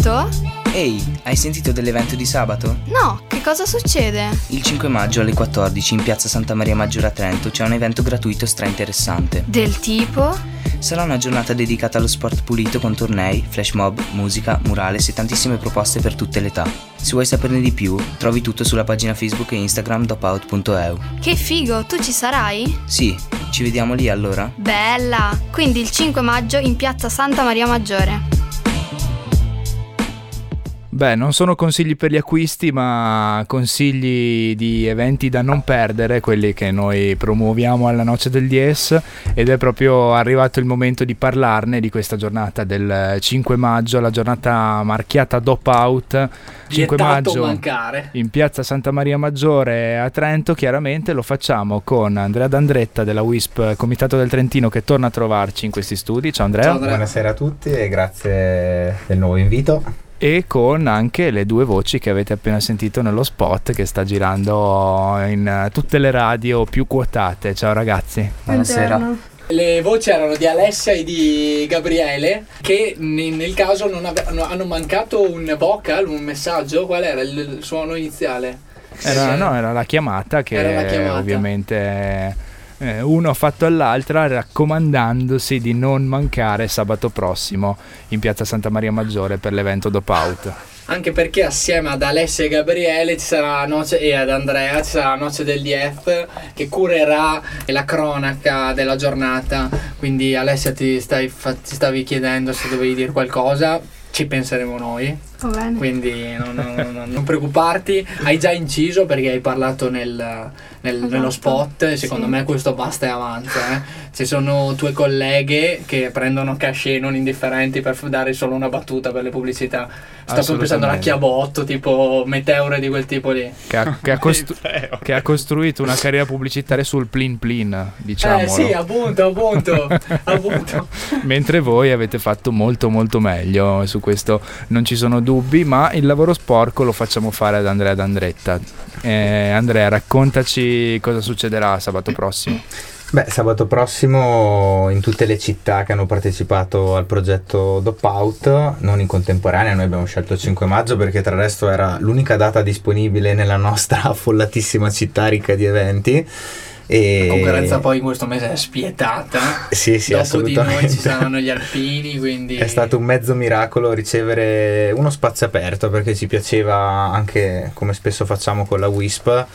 Pronto? Ehi, hai sentito dell'evento di sabato? No, che cosa succede? Il 5 maggio alle 14 in piazza Santa Maria Maggiore a Trento c'è un evento gratuito stra-interessante. Del tipo? Sarà una giornata dedicata allo sport pulito con tornei, flash mob, musica, murales e tantissime proposte per tutte le età. Se vuoi saperne di più, trovi tutto sulla pagina Facebook e Instagram dopout.eu. Che figo, tu ci sarai? Sì, ci vediamo lì allora? Bella! Quindi il 5 maggio in piazza Santa Maria Maggiore. Beh, non sono consigli per gli acquisti, ma consigli di eventi da non perdere, quelli che noi promuoviamo alla Noce del Dies ed è proprio arrivato il momento di parlarne di questa giornata del 5 maggio, la giornata marchiata Dop Out. 5 maggio mancare. in piazza Santa Maria Maggiore a Trento, chiaramente lo facciamo con Andrea D'Andretta della WISP Comitato del Trentino che torna a trovarci in questi studi. Ciao Andrea. Ciao Andrea. Buonasera a tutti e grazie del nuovo invito e con anche le due voci che avete appena sentito nello spot che sta girando in tutte le radio più quotate. Ciao ragazzi. Buonasera. Le voci erano di Alessia e di Gabriele che nel caso non ave- hanno mancato un vocal, un messaggio. Qual era il suono iniziale? Era, no, era la chiamata che Era la chiamata. ovviamente eh, uno ha fatto all'altra raccomandandosi di non mancare sabato prossimo in piazza Santa Maria Maggiore per l'evento Dop Out. Anche perché assieme ad Alessia e Gabriele ci sarà la noce, e ad Andrea ci sarà la noce del DF che curerà la cronaca della giornata. Quindi Alessia ti, stai fa- ti stavi chiedendo se dovevi dire qualcosa, ci penseremo noi. Quindi non, non- non- non preoccuparti, hai già inciso perché hai parlato nel- nel- Esatto. nello spot secondo Sì. me questo basta e avanza. eh. Ci sono tue colleghe che prendono cachet non indifferenti per dare solo una battuta per le pubblicità. Sto proprio pensando alla. Chiabotto, tipo Meteore di quel tipo lì. Che ha, che ha costru- che ha costruito una carriera pubblicitaria sul plin plin, diciamo. Eh sì, appunto, appunto, appunto. Mentre voi avete fatto molto molto meglio, su questo non ci sono dubbi, ma il lavoro sporco lo facciamo fare ad Andrea D'Andretta. Eh, Andrea, raccontaci cosa succederà sabato prossimo. Beh, sabato prossimo in tutte le città che hanno partecipato al progetto Dop Out, non in contemporanea, noi abbiamo scelto il 5 maggio perché tra il resto era l'unica data disponibile nella nostra affollatissima città ricca di eventi. E... La concorrenza poi in questo mese è spietata. Sì, sì, Dopo di noi assolutamente. ci saranno gli alpini, quindi... È stato un mezzo miracolo ricevere uno spazio aperto perché ci piaceva anche, come spesso facciamo con la WISP,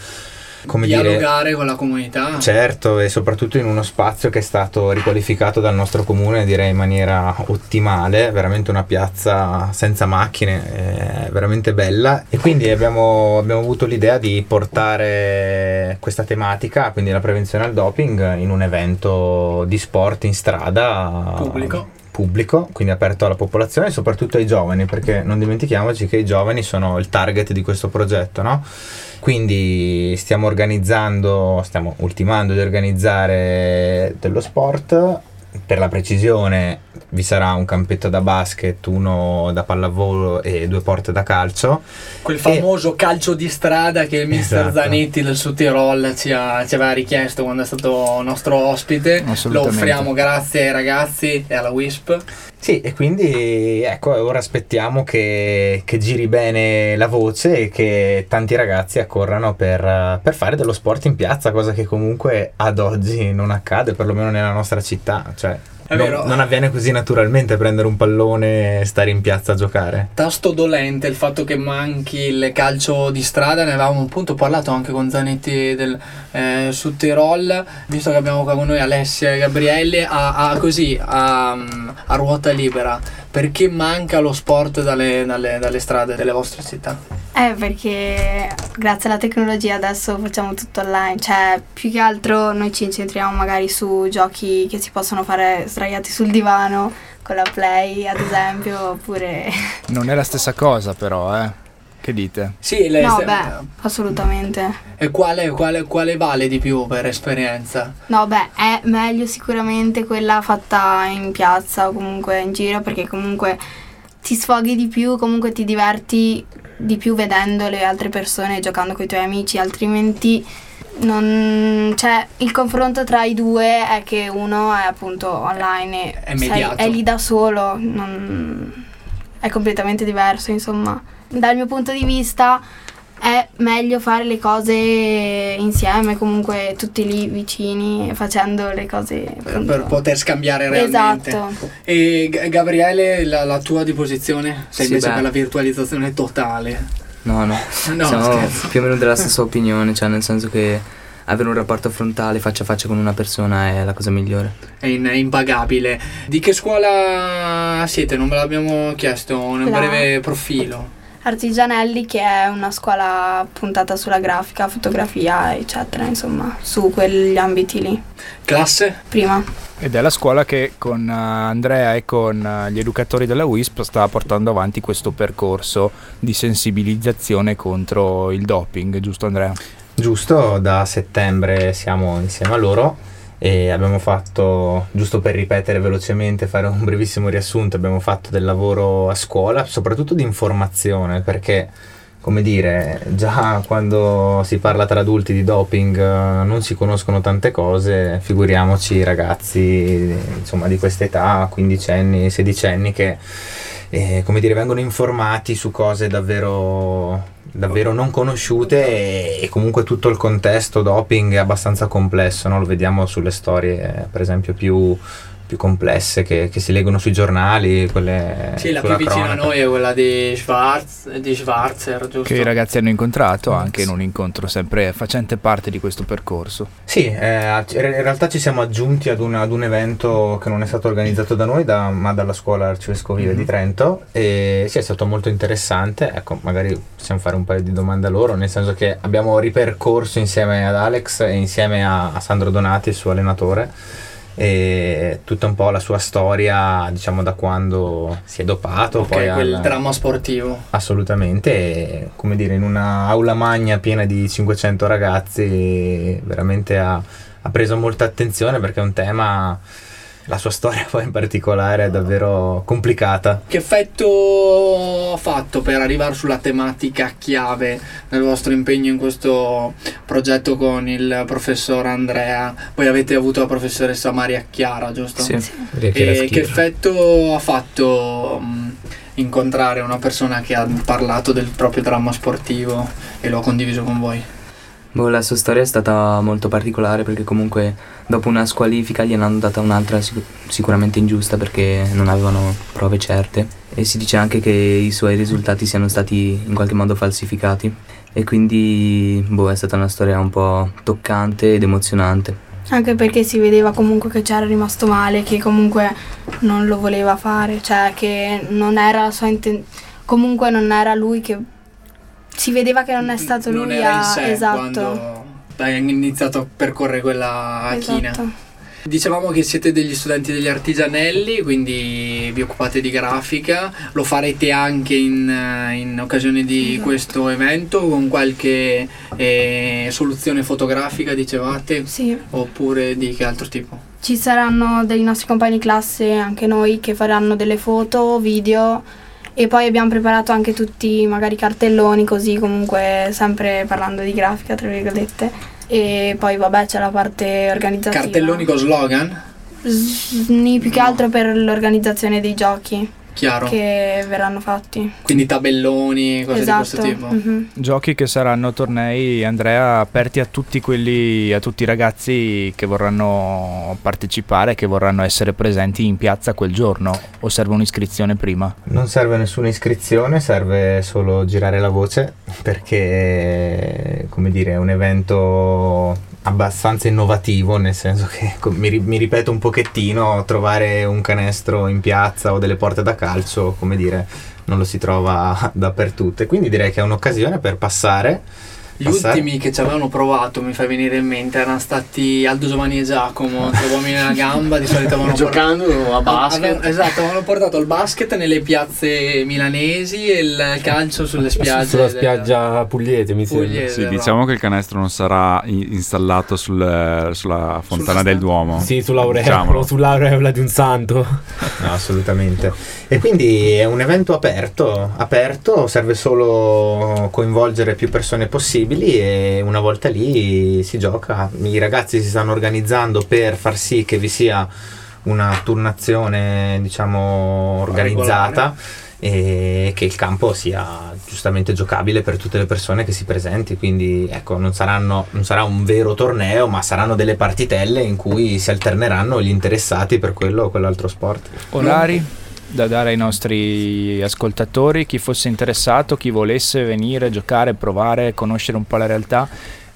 come dire... dialogare con la comunità. Certo, e soprattutto in uno spazio che è stato riqualificato dal nostro comune, direi in maniera ottimale, veramente una piazza senza macchine, eh, veramente bella. E quindi abbiamo, abbiamo avuto l'idea di portare questa tematica, quindi la prevenzione al doping, in un evento di sport in strada. Pubblico. Pubblico, quindi aperto alla popolazione soprattutto ai giovani, perché non dimentichiamoci che i giovani sono il target di questo progetto, no? Quindi stiamo organizzando, stiamo ultimando di organizzare dello sport. Per la precisione vi sarà un campetto da basket, uno da pallavolo e due porte da calcio. Quel famoso calcio di strada che il mister Esatto. Zanetti del Sud Tirol ci, ha- ci aveva richiesto quando è stato nostro ospite. Lo offriamo grazie ai ragazzi e alla WISP. Sì, e quindi ecco, ora aspettiamo che, che giri bene la voce e che tanti ragazzi accorrano per, per fare dello sport in piazza, cosa che comunque ad oggi non accade, perlomeno nella nostra città. Cioè, È non, vero. non avviene così naturalmente prendere un pallone e stare in piazza a giocare. Tasto dolente il fatto che manchi il calcio di strada, ne avevamo appunto parlato anche con Zanetti del eh, Sud Tirol, visto che abbiamo qua con noi Alessia e Gabriele, a, a- così a, a ruota libera. Perché manca lo sport dalle, dalle- dalle strade delle vostre città? Eh, perché grazie alla tecnologia adesso facciamo tutto online, cioè più che altro noi ci incentriamo magari su giochi che si possono fare sdraiati sul divano con la Play ad esempio, oppure... Non è la stessa cosa però, eh. Che dite? Sì, le- No, beh, assolutamente. E quale, quale- quale vale di più per esperienza? No, beh, è meglio sicuramente quella fatta in piazza o comunque in giro perché comunque ti sfoghi di più, comunque ti diverti di più vedendo le altre persone, giocando con i tuoi amici, altrimenti non cioè il confronto tra i due è che uno è appunto online e È sei- è lì da solo, non- è completamente diverso, insomma. Dal mio punto di vista è meglio fare le cose insieme, comunque tutti lì vicini, facendo le cose Per, per poter scambiare realmente. Esatto. E G- Gabriele, la, la tua di posizione? Sei Sì, invece beh. per la virtualizzazione totale. No, no, No, siamo scherzo. più o meno della stessa opinione, cioè nel senso che avere un rapporto frontale faccia a faccia con una persona è la cosa migliore. È, in- è impagabile. Di che scuola siete? Non ve l'abbiamo chiesto, un La- breve profilo. Artigianelli che è una scuola puntata sulla grafica, fotografia, eccetera, insomma, su quegli ambiti lì. Classe? Prima. Ed è la scuola che con eh, Andrea e con eh, gli educatori della WISP sta portando avanti questo percorso di sensibilizzazione contro il doping, giusto Andrea? Giusto, da settembre siamo insieme a loro e abbiamo fatto, giusto per ripetere velocemente, fare un brevissimo riassunto, abbiamo fatto del lavoro a scuola, soprattutto di informazione, perché come dire, già quando si parla tra adulti di doping eh, non si conoscono tante cose, figuriamoci i ragazzi insomma di questa età, 15 anni, 16 anni che eh, come dire, vengono informati su cose davvero, davvero non conosciute e, e comunque tutto il contesto doping è abbastanza complesso, no? lo vediamo sulle storie eh, per esempio più, più complesse che, che si leggono sui giornali, quelle Sì, la più vicina a noi è quella di, Schwarz, di Schwarzer, giusto? Che i ragazzi hanno incontrato anche in un incontro sempre facente parte di questo percorso. Sì, eh, in realtà ci siamo aggiunti ad, un- ad un evento che non è stato organizzato da noi, da- ma dalla scuola arcivescovile Mhm. di Trento e sì, è stato molto interessante. Ecco, magari possiamo fare un paio di domande a loro, nel senso che abbiamo ripercorso insieme ad Alex e insieme a, a Sandro Donati, il suo allenatore, e tutta un po' la sua storia, diciamo, da quando si è dopato, Ok, poi quel al- dramma sportivo. Assolutamente, e, come dire, in una aula magna piena di 500 ragazzi, veramente ha, ha preso molta attenzione perché è un tema, la sua storia poi in particolare è davvero complicata. Che effetto ha fatto per arrivare sulla tematica chiave nel vostro impegno in questo progetto con il professor Andrea? Voi avete avuto la professoressa Maria Chiara, giusto? Sì. E che effetto ha fatto mh, incontrare una persona che ha parlato del proprio dramma sportivo e lo ha condiviso con voi? Boh, la sua storia è stata molto particolare perché comunque dopo una squalifica gliene hanno data un'altra sic- sicuramente ingiusta perché non avevano prove certe e si dice anche che i suoi risultati siano stati in qualche modo falsificati e quindi boh, è stata una storia un po' toccante ed emozionante. Anche perché si vedeva comunque che c'era rimasto male, che comunque non lo voleva fare, cioè che non era la sua intenzione. Comunque non era lui che. Si vedeva che non è stato non lui a. sé esatto. quando hai iniziato a percorrere quella china. esatto. Dicevamo che siete degli studenti degli artigianelli, quindi vi occupate di grafica, lo farete anche in, eh, in occasione di Esatto. questo evento con qualche eh, soluzione fotografica, dicevate, Sì. oppure di che altro tipo? Ci saranno dei nostri compagni di classe, anche noi, che faranno delle foto, video e poi abbiamo preparato anche tutti magari cartelloni così, comunque sempre parlando di grafica, tra virgolette. E poi vabbè c'è la parte organizzativa. Cartelloni con slogan? Sni più che altro per l'organizzazione dei giochi Chiaro. che verranno fatti. Quindi tabelloni, cose esatto. di questo tipo. mhm. Giochi che saranno tornei, Andrea, aperti a tutti quelli, a tutti i ragazzi che vorranno partecipare, che vorranno essere presenti in piazza quel giorno, o serve un'iscrizione prima? Non serve nessuna iscrizione, serve solo girare la voce perché, come dire, è un evento abbastanza innovativo, nel senso che mi, mi ripeto un pochettino, trovare un canestro in piazza o delle porte da calcio, come dire, non lo si trova dappertutto. E quindi direi che è un'occasione per passare. Gli passare- ultimi che ci avevano provato, mi fa venire in mente, erano stati Aldo Giovanni e Giacomo, tre uomini nella gamba, di solito avevano Giocando a basket. Avevano- esatto, avevano portato il basket nelle piazze milanesi e il calcio sulle spiagge. Sulla del- spiaggia Pugliese, mi sembra. Sì, no? diciamo che il canestro non sarà installato sul- sulla fontana del Duomo. Sì, sull'aureola, sull'aureola di un santo. No, assolutamente. E quindi è un evento aperto, aperto, serve solo coinvolgere più persone possibili e una volta lì si gioca. I ragazzi si stanno organizzando per far sì che vi sia una turnazione, diciamo, organizzata. e che il campo sia giustamente giocabile per tutte le persone che si presenti quindi ecco non, saranno, non sarà un vero torneo ma saranno delle partitelle in cui si alterneranno gli interessati per quello o quell'altro sport Orari da dare ai nostri ascoltatori, chi fosse interessato, chi volesse venire, giocare, provare, conoscere un po' la realtà.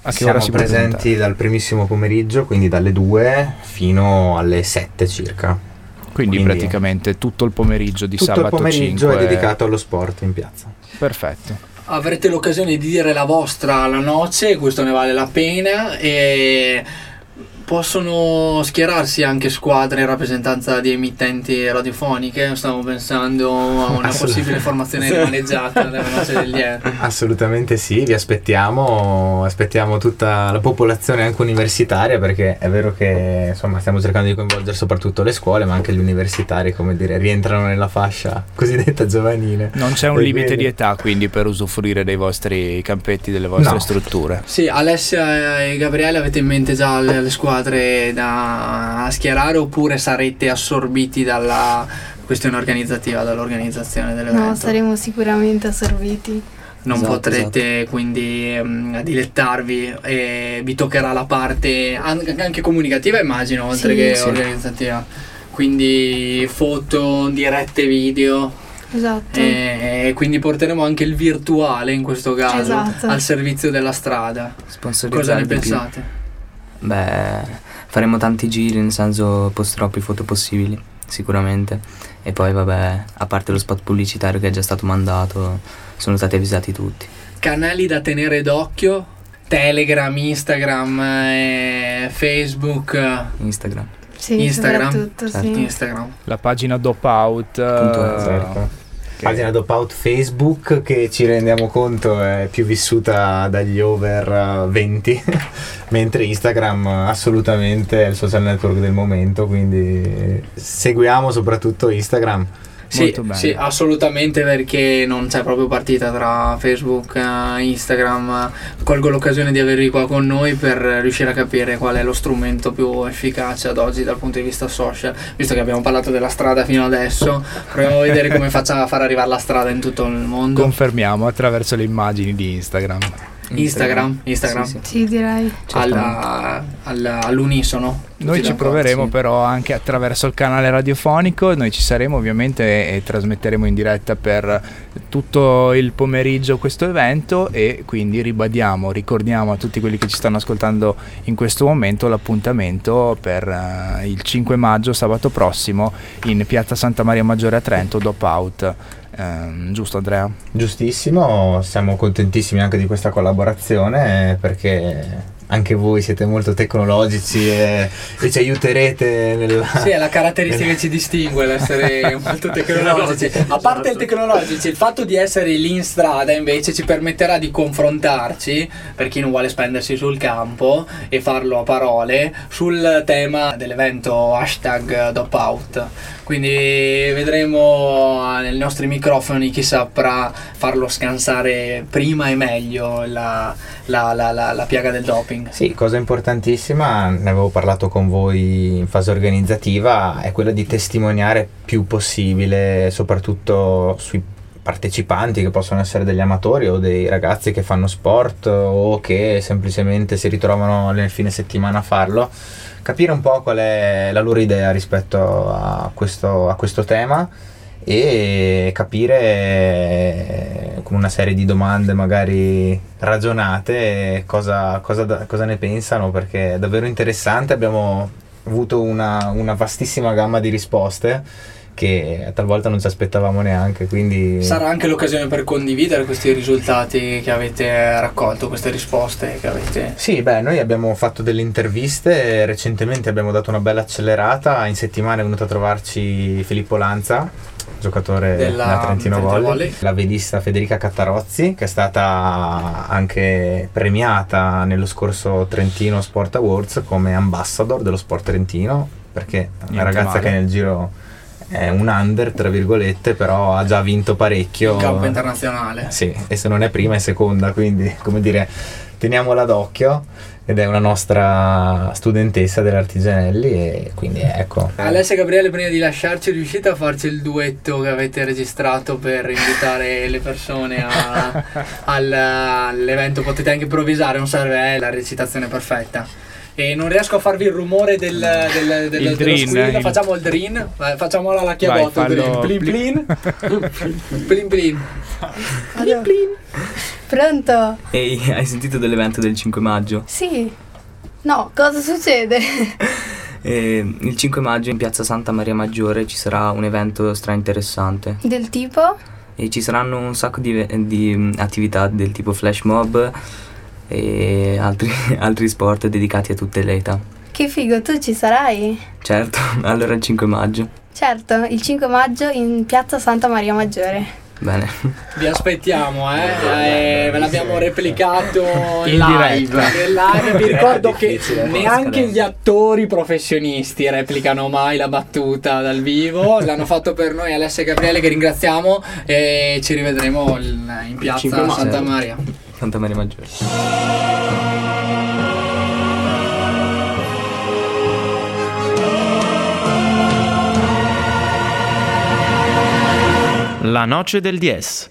A che siamo ora si presenti dal primissimo pomeriggio quindi dalle 2 fino alle 7 circa Quindi, quindi- praticamente tutto il pomeriggio di tutto il sabato pomeriggio 5. è dedicato allo sport in piazza Perfetto. Avrete l'occasione di dire la vostra alla noce, questo ne vale la pena e possono schierarsi anche squadre in rappresentanza di emittenti radiofoniche. Stavo pensando a una possibile formazione rimaneggiata della noce. Assolutamente sì, vi aspettiamo, aspettiamo tutta la popolazione anche universitaria perché è vero che insomma stiamo cercando di coinvolgere soprattutto le scuole ma anche gli universitari come dire rientrano nella fascia cosiddetta giovanile. Non c'è un E limite quindi- di età quindi per usufruire dei vostri campetti, delle vostre No. strutture. Sì, Alessia e Gabriele avete in mente già le, le squadre da schierare oppure sarete assorbiti dalla questione organizzativa, dall'organizzazione dell'evento? No, saremo sicuramente assorbiti. non Esatto, potrete quindi ehm, dilettarvi e vi toccherà la parte an- anche comunicativa immagino oltre Sì, che sì. organizzativa quindi foto dirette video Esatto. e quindi porteremo anche il virtuale in questo caso Esatto. al servizio della strada cosa ne pensate? Beh, faremo tanti giri, nel senso posterò più foto possibili, sicuramente. E poi vabbè, a parte lo spot pubblicitario che è già stato mandato, sono stati avvisati tutti. canali da tenere d'occhio Telegram, Instagram, eh, Facebook, Instagram. sì, Instagram? Certo. sì. Instagram. La pagina Dopout. Punto Certo. Che- Pagina Dopout Facebook che ci rendiamo conto è più vissuta dagli over eh, 20, mentre Instagram eh, assolutamente è il social network del momento, quindi seguiamo soprattutto Instagram. Sì, sì, assolutamente perché non c'è proprio partita tra Facebook e Instagram. Colgo l'occasione di averli qua con noi per riuscire a capire qual è lo strumento più efficace ad oggi dal punto di vista social. Visto che abbiamo parlato della strada fino adesso, proviamo a vedere come facciamo a far arrivare la strada in tutto il mondo. Confermiamo attraverso le immagini di Instagram. Instagram, Instagram. Sì, sì. Sì, direi. Alla- alla- all'unisono. Noi ci proveremo sì. però anche attraverso il canale radiofonico, noi ci saremo ovviamente e, e trasmetteremo in diretta per tutto il pomeriggio questo evento e quindi ribadiamo, ricordiamo a tutti quelli che ci stanno ascoltando in questo momento l'appuntamento per eh, il 5 maggio, sabato prossimo, in piazza Santa Maria Maggiore a Trento, Dop Out. Ehm, giusto Andrea? Giustissimo, siamo contentissimi anche di questa collaborazione perché anche voi siete molto tecnologici e, e ci aiuterete nel... Sì, è la caratteristica che ci distingue l'essere molto tecnologici. A parte il tecnologici, il fatto di essere lì in strada invece ci permetterà di confrontarci, per chi non vuole spendersi sul campo e farlo a parole, sul tema dell'evento hashtag Dopout. Quindi vedremo nei nostri microfoni chi saprà farlo scansare prima e meglio la, la- la- la- la piaga del doping. Sì, cosa importantissima, ne avevo parlato con voi in fase organizzativa, è quella di testimoniare più possibile, soprattutto sui partecipanti che possono essere degli amatori o dei ragazzi che fanno sport o che semplicemente si ritrovano nel fine settimana a farlo, capire un po' qual è la loro idea rispetto a questo, a questo tema e capire con una serie di domande magari ragionate cosa, cosa cosa ne pensano perché è davvero interessante. Abbiamo avuto una, una vastissima gamma di risposte che talvolta non ci aspettavamo neanche quindi Sarà anche l'occasione per condividere questi risultati che avete raccolto, queste risposte che avete. Sì, beh, noi abbiamo fatto delle interviste, recentemente abbiamo dato una bella accelerata, in settimana è venuto a trovarci Filippo Lanza, giocatore Della della Trentino Volley, Volley. la velista Federica Cattarozzi, che è stata anche premiata nello scorso Trentino Sport Awards come ambassador dello sport trentino, perché è una ragazza male. che nel giro è un under, tra virgolette, però ha già vinto parecchio. In campo internazionale. Sì, e se non è prima è seconda, quindi come dire, teniamola d'occhio. ed è una nostra studentessa dell'Artigianelli e quindi ecco. Alessia e Gabriele, prima di lasciarci, riuscite a farci il duetto che avete registrato per invitare le persone a- al- all'evento? Potete anche improvvisare, non serve eh, la recitazione perfetta. E non riesco a farvi il rumore del, del, del, Il dello drin, squillo, il- facciamo il drin, Vai, facciamola la chiavotto. Plin plin, plin plin. Plin plin. Pronto? Ehi, hai sentito dell'evento del 5 maggio? Sì. No, cosa succede? Eh, il 5 maggio in piazza Santa Maria Maggiore ci sarà un evento stra interessante Del tipo? e ci saranno un sacco di, di, attività del tipo flash mob e altri, altri sport dedicati a tutte le età. Che figo, tu ci sarai? Certo, allora il 5 maggio. Certo, il 5 maggio in piazza Santa Maria Maggiore. Bene. Vi aspettiamo, eh? Eh, ve l'abbiamo replicato In live. live. Vi ricordo che neanche gli attori professionisti replicano mai la battuta dal vivo. L'hanno fatto per noi Alessia e Gabriele che ringraziamo e ci rivedremo in piazza 5 maggio. Santa Maria. Santa Maria Maggiore. La noce del 10.